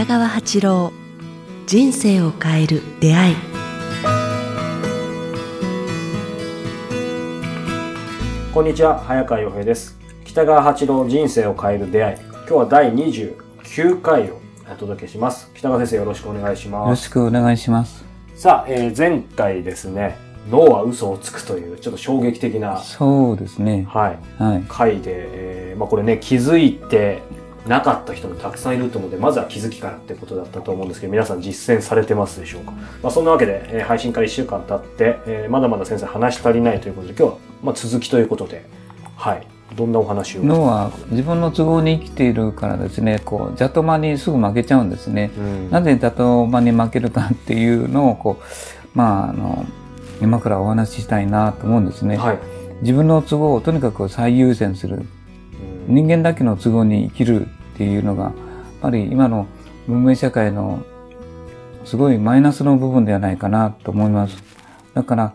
北川八郎人生を変える出会いこんにちは早川洋平です北川八郎人生を変える出会い今日は第29回をお届けします北川先生よろしくお願いしよますろしくお願いします。さあ、えー前回ですね脳は嘘をつくというちょっと衝撃的なそうですね。はいはい。回で、えーまあこれね気づいてなかった人もたくさんいると思うのでまずは気づきからってことだったと思うんですけど皆さん実践されてますでしょうか、まあ、そんなわけで、えー配信から1週間経って、えーまだまだ先生話し足りないということで今日は、まあ、続きということではい。どんなお話を？脳は自分の都合に生きているからですね、こう、邪斗間にすぐ負けちゃうんですね。うん。なぜ邪斗間に負けるかっていうのを、こう、まあ、あの、今からお話ししたいなと思うんですね。はい、自分の都合をとにかく最優先する。うん。人間だけの都合に生きるっていうのが、やっぱり今の文明社会のすごいマイナスの部分ではないかなと思います。だから、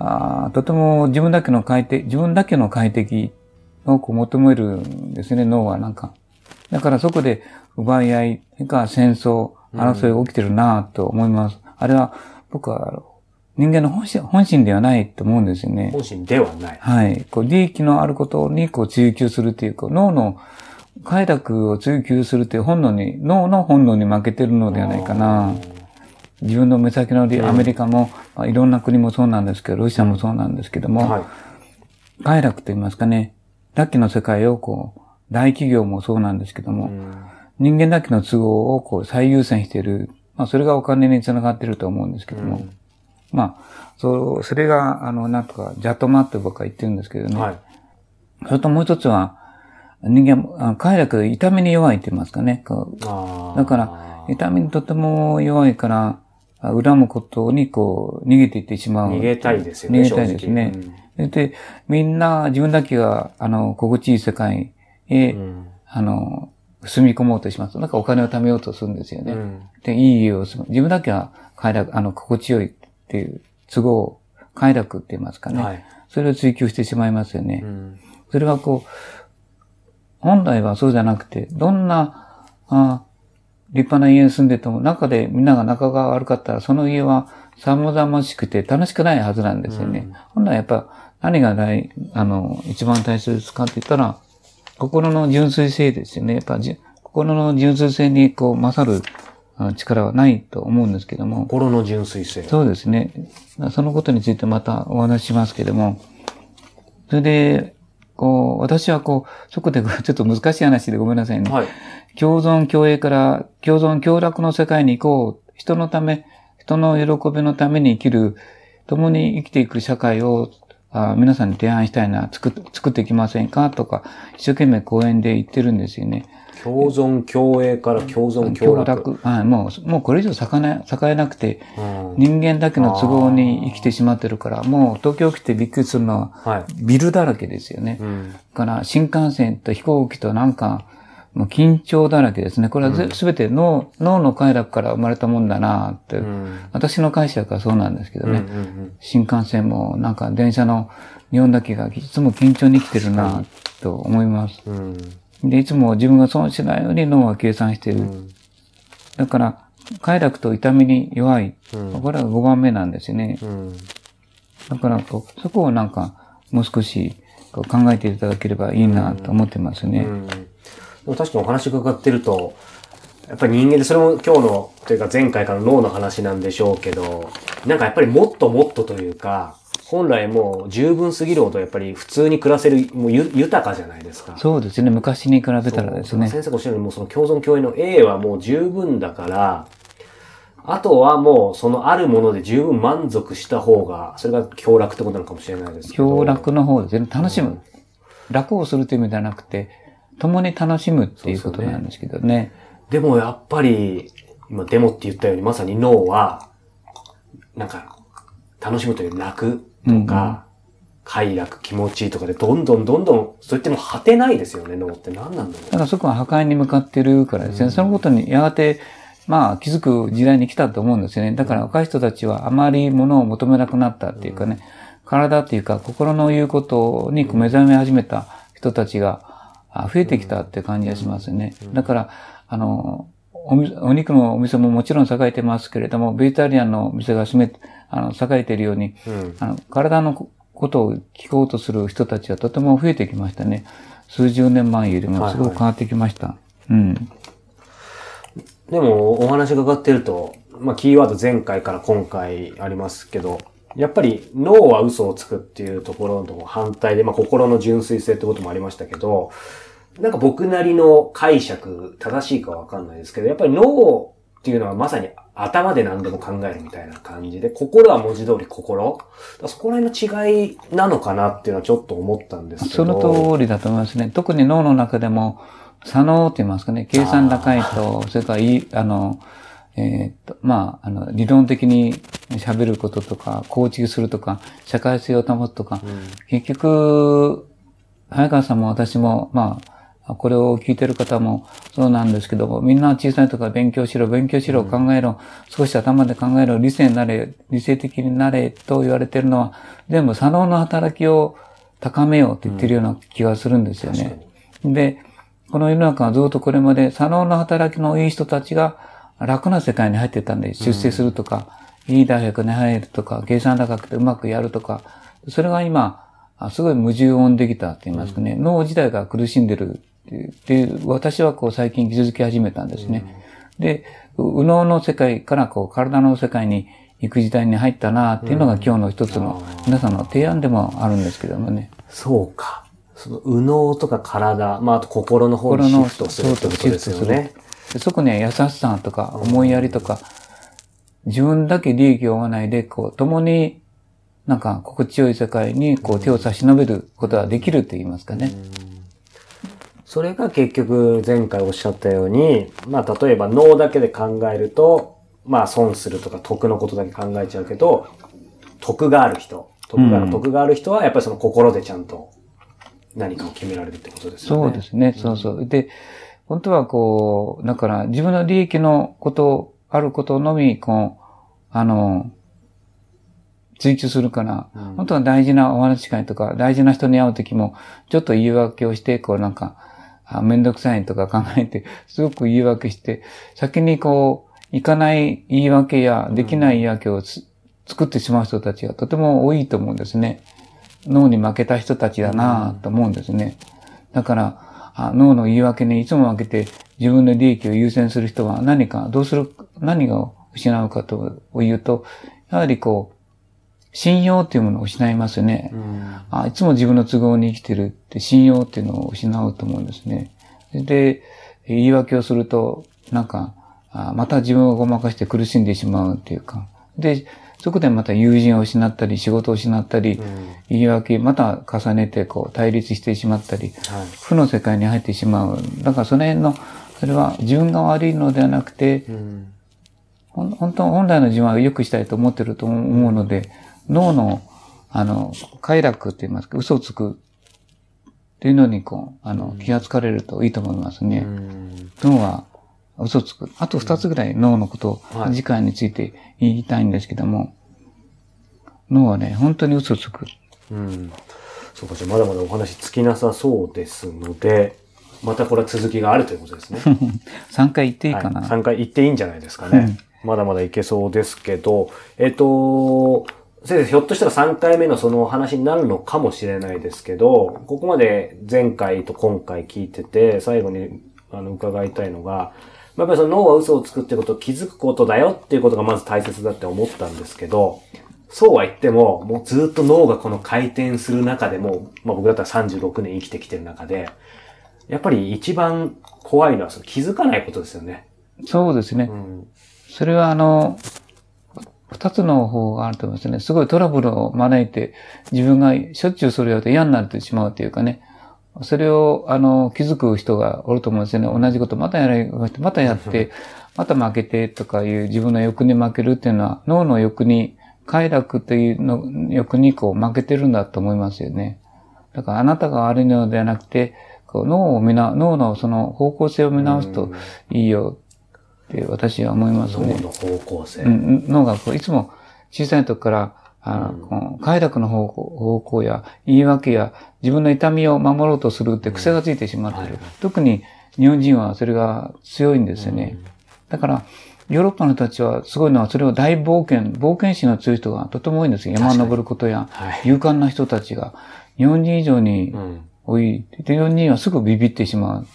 あーとても自分だけの快適、自分だけの快適を求めるんですね、脳はなんか。だからそこで奪い合い、それから戦争、争いが起きてるなと思います。あれは僕は人間の本心本心ではないと思うんですよね。本心ではないはい。こう、利益のあることにこう追求するというか、脳の快楽を追求するという本能に、脳の本能に負けてるのではないかな。自分の目先の利、アメリカも、まあいろんな国もそうなんですけど、ロシアもそうなんですけども、はい快楽と言いますかね、ラッキーの世界をこう、大企業もそうなんですけども、うん人間だけの都合をこう最優先している。まあ、それがお金につながっていると思うんですけども、うんまあ、そう、それが、あの、なんとか、ジャトマって僕は言ってるんですけどね。はいそれともう一つは、人間、あ快楽、痛みに弱いって言いますかね。だから、痛みにとても弱いから、あ恨むことにこう、逃げていってしまう。逃げたいですよね逃げたいですね。で、みんな、自分だけが、あの、心地いい世界へ、うんうんあの、住み込もうとします。なんかお金を貯めようとするんですよね。うんで、いい家を住む。自分だけは快楽、あの、心地よいっていう都合、快楽って言いますかね。はいそれを追求してしまいますよね。うんそれはこう、本来はそうじゃなくて、どんな、あ立派な家に住んでても、中でみんなが仲が悪かったら、その家は寒々しくて楽しくないはずなんですよね。本来やっぱ何が大、あの、一番大切かって言ったら、心の純粋性ですよね。やっぱじ心の純粋性にこう勝るあ力はないと思うんですけども。心の純粋性そうですね。そのことについてまたお話ししますけども、それで、こう、私はこう、そこでちょっと難しい話でごめんなさいね。はい共存共栄から共存共楽の世界に行こう。人のため、人の喜びのために生きる、共に生きていく社会をあ皆さんに提案したいな、作っ作っていきませんか？とか、一生懸命講演で言ってるんですよね。共存共栄から共存共楽。はい、もう、もうこれ以上栄えな栄えなくて、うん人間だけの都合に生きてしまってるから、もう東京来てびっくりするのは、はい。ビルだらけですよね。うんだから新幹線と飛行機となんか、もう緊張だらけですね。これはすべ、て脳、脳の快楽から生まれたもんだなって、うん私の解釈はそうなんですけどね。うんうん新幹線もなんか電車の日本だけがいつも緊張に生きてるなと思います。うんで、いつも自分が損しないように脳は計算している。うんだから、快楽と痛みに弱い。うんこれは5番目なんですよね。うんだからこう、そこをなんか、もう少しこう考えていただければいいなと思ってますね。確かにお話伺ってると、やっぱり人間で、それも今日の、というか前回からの脳の話なんでしょうけど、なんかやっぱりもっともっとというか、本来もう十分すぎるほどやっぱり普通に暮らせる、もうゆ豊かじゃないですか。そうですね。昔に比べたらですね。先生がおっしゃるように、もうその共存共栄の A はもう十分だから、あとはもうそのあるもので十分満足した方が、それが享楽ってことなのかもしれないですけど。享楽の方ですね。楽しむ。楽をするという意味ではなくて、共に楽しむっていうことなんですけどね。でもやっぱり、今デモって言ったようにまさに脳は、なんか、楽しむという楽とか、快楽、気持ちいいとかで、どんどんどんどん、そう言っても果てないですよね、脳って何なんだろだからそこは破壊に向かってるからですね。そのことにやがて、まあ気づく時代に来たと思うんですよね。だから若い人たちはあまり物を求めなくなったっていうかね、体っていうか心の言うことに目覚め始めた人たちがあ増えてきたって感じがしますね。だから、あの、お肉のお店ももちろん栄えてますけれども、ベジタリアンのお店が占め、あの、栄えているように、うん。あの、体のことを聞こうとする人たちはとても増えてきましたね。数十年前よりもすごく変わってきました。うん。でも、お話が伺ってると、まあ、キーワード前回から今回ありますけど、やっぱり脳は嘘をつくっていうところの反対で、まあ、心の純粋性ってこともありましたけど、なんか僕なりの解釈、正しいかわかんないですけど、やっぱり脳っていうのはまさに頭で何でも考えるみたいな感じで、心は文字通り心。そこら辺の違いなのかなっていうのはちょっと思ったんですけど。その通りだと思いますね。特に脳の中でも、左脳って言いますかね、計算高いと、それからいい、あの、えーっと、まあ、あの、理論的に喋ることとか、構築するとか、社会性を保つとか、結局、早川さんも私も、まあ、これを聞いてる方もそうなんですけども、みんな小さいとか勉強しろ、勉強しろ、考えろ、少し頭で考えろ、理性になれ、理性的になれと言われてるのは、全部左脳の働きを高めようって言ってるような気がするんですよね。で、この世の中はずっとこれまで左脳の働きのいい人たちが楽な世界に入ってたんで、出世するとか、いい大学に入るとか、計算高くてうまくやるとか、それが今、あすごい矛盾音できたって言いますかね、脳自体が苦しんでるっていうで私はこう最近気づき始めたんですね。で、う右脳の世界からこう体の世界に行く時代に入ったなっていうのが今日の一つの皆さんの提案でもあるんですけどもね。そうか。その、右脳とか体、まあ、あと心の方にシフトするってことですよね。でそこには優しさとか思いやりとか、自分だけ利益を負わないで、こう、共になんか心地よい世界にこう手を差し伸べることができると言いますかね。それが結局前回おっしゃったように、まあ例えば脳だけで考えると、まあ損するとか得のことだけ考えちゃうけど、得がある人、得がある、うん得がある人はやっぱりその心でちゃんと何かを決められるってことですよね。そうですね、そうそう。で、本当はこう、だから自分の利益のこと、あることのみ、こう、あの、追求するから、うん本当は大事なお話し会とか、大事な人に会うときも、ちょっと言い訳をして、こうなんか、あめんどくさいとか考えて、すごく言い訳して、先にこう、行かない言い訳や、できない言い訳をつ作ってしまう人たちがとても多いと思うんですね。脳に負けた人たちだなぁと思うんですね。だから、あ脳の言い訳にいつも負けて自分の利益を優先する人は何か、どうする、何が失うかというと、やはりこう、信用っていうものを失いますよね。うんあいつも自分の都合に生きてるって信用っていうのを失うと思うんですね。で、言い訳をすると、なんか、あまた自分をごまかして苦しんでしまうっていうか。で、そこでまた友人を失ったり、仕事を失ったり、言い訳、また重ねてこう対立してしまったり、はい。負の世界に入ってしまう。だからその辺の、それは自分が悪いのではなくて、うん本当、本来の自分は良くしたいと思ってると思うので、脳の、あの、快楽って言いますか、嘘をつくっていうのに、こう、あの、気がつかれるといいと思いますうね。ん脳は嘘をつく。あと二つぐらい脳のことをはい次回について言いたいんですけども、脳はね、本当に嘘をつく。うん。そうか、じゃあまだまだお話尽きなさそうですので、またこれは続きがあるということですね。3回言っていいかな、はい、3回行っていいんじゃないですかね。まだまだいけそうですけど、えっと、先生、ひょっとしたら3回目のそのお話になるのかもしれないですけど、ここまで前回と今回聞いてて、最後にあの伺いたいのが、やっぱりその脳は嘘をつくってことを気づくことだよっていうことがまず大切だって思ったんですけど、そうは言っても、もうずっと脳がこの回転する中でも、まあ僕だったら36年生きてきてる中で、やっぱり一番怖いのはその気づかないことですよね。そうですね。うんそれはあの、二つの方があると思いますね。すごいトラブルを招いて、自分がしょっちゅうそれをやると嫌になってしまうというかね。それを、あの、気づく人がおると思うんですよね。同じことまたやりまして、またやって、また負けてとかいう自分の欲に負けるっていうのは、脳の欲に、快楽というの欲にこう負けてるんだと思いますよね。だからあなたが悪いのではなくて、こう脳を見な、脳のその方向性を見直すといいよって私は思いますね。脳の方向性。うん脳がこういつも小さい時から、あの、この快楽の方向方向や言い訳や自分の痛みを守ろうとするって癖がついてしまっている。特に日本人はそれが強いんですよね。だから、ヨーロッパの人たちはすごいのは、それを大冒険、冒険心の強い人がとても多いんですよ。山を登ることや、はい。勇敢な人たちが。日本人以上にうん。多い。で、日本人はすぐビビってしまう。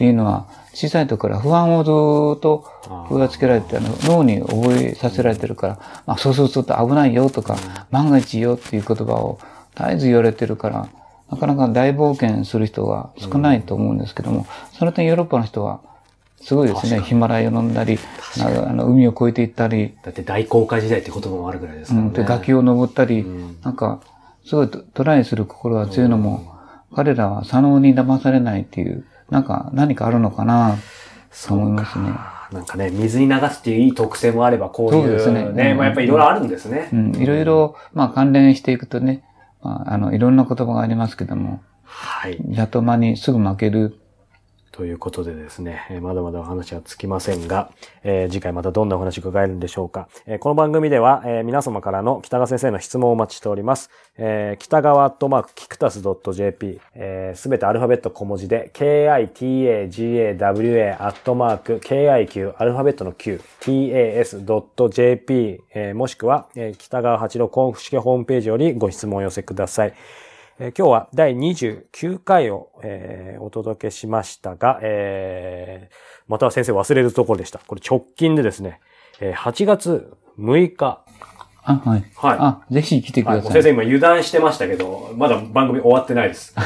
っていうのは、小さい時から不安をずーっと植え付けられて、脳に覚えさせられてるから、まあ、そうすると危ないよとか、万が一よっていう言葉を絶えず言われてるから、なかなか大冒険する人が少ないと思うんですけども、その点ヨーロッパの人は、すごいですね。ヒマラヤを飲んだり、あの海を越えていったり、だって大航海時代って言葉もあるぐらいですからね。うん、で崖を登ったり、ん。なんか、すごいトトライする心が強いのも、彼らは左脳に騙されないっていう、なんか何かあるのかな、と思いますね。なんかね、水に流すっていういい特性もあれば、こういうそうですねね、うんまあやっぱりいろいろあるんですね。うん、いろいろ、まあ関連していくとね、まあ、あの、いろんな言葉がありますけども、はい。ジャトマにすぐ負ける。ということでですね、まだまだお話はつきませんが、えー次回またどんなお話伺えるんでしょうか。えーこの番組では、えー皆様からの北川先生の質問をお待ちしております。えー北川アットマークキクタス .jp、えすべてアルファベット小文字で、kitagawa アットマーク kiq アルファベットの q tas.jp、えーもしくは、え北川八郎公式ホームページよりご質問を寄せください。えー今日は第29回を、えーお届けしましたが、えーまた先生忘れるところでした。これ直近でですね、えー8月6日。あ、はい。はいあ、ぜひ来てくはい、ださい。もう先生今油断してましたけど、まだ番組終わってないです。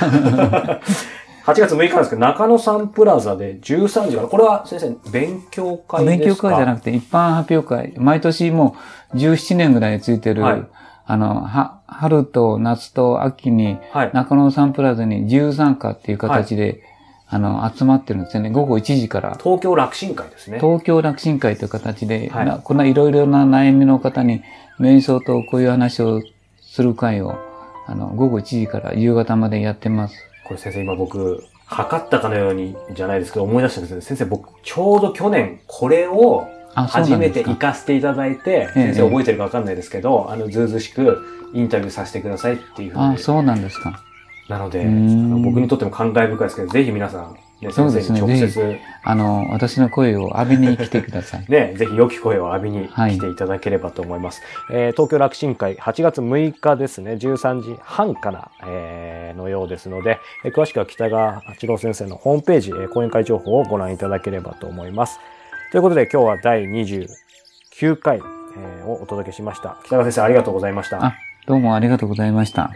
8月6日なんですけど、中野サンプラザで13時から、これは先生、勉強会ですか？勉強会じゃなくて一般発表会。毎年もう17年ぐらいついてる、はいあの、は、春と夏と秋にはい。中野サンプラザに自由参加っていう形で、あの、集まってるんですよね。午後1時から。東京楽神会ですね。東京楽神会という形で、はいなこんないろいろな悩みの方に瞑想とこういう話をする会を、あの、午後1時から夕方までやってます。これ先生今僕、測ったかのようにじゃないですけど思い出したんですけど、先生僕ちょうど去年これを初めて。行かせていただいて、ええ先生覚えてるかわかんないですけど、あの、ずうずうしくインタビューさせてくださいっていうふうに。あ、そうなんですか。なので、僕にとっても感慨深いですけど、ぜひ皆さん、ね、先生に直接、ぜあの、私の声を浴びに来てください。ね、ぜひ良き声を浴びにはい来ていただければと思います。えー東京楽神会8月6日ですね、13時半から、えーのようですので、えー詳しくは北川八郎先生のホームページ、えー講演会情報をご覧いただければと思います。ということで今日は第29回、えーをお届けしました。北川先生ありがとうございました。あ、どうもありがとうございました。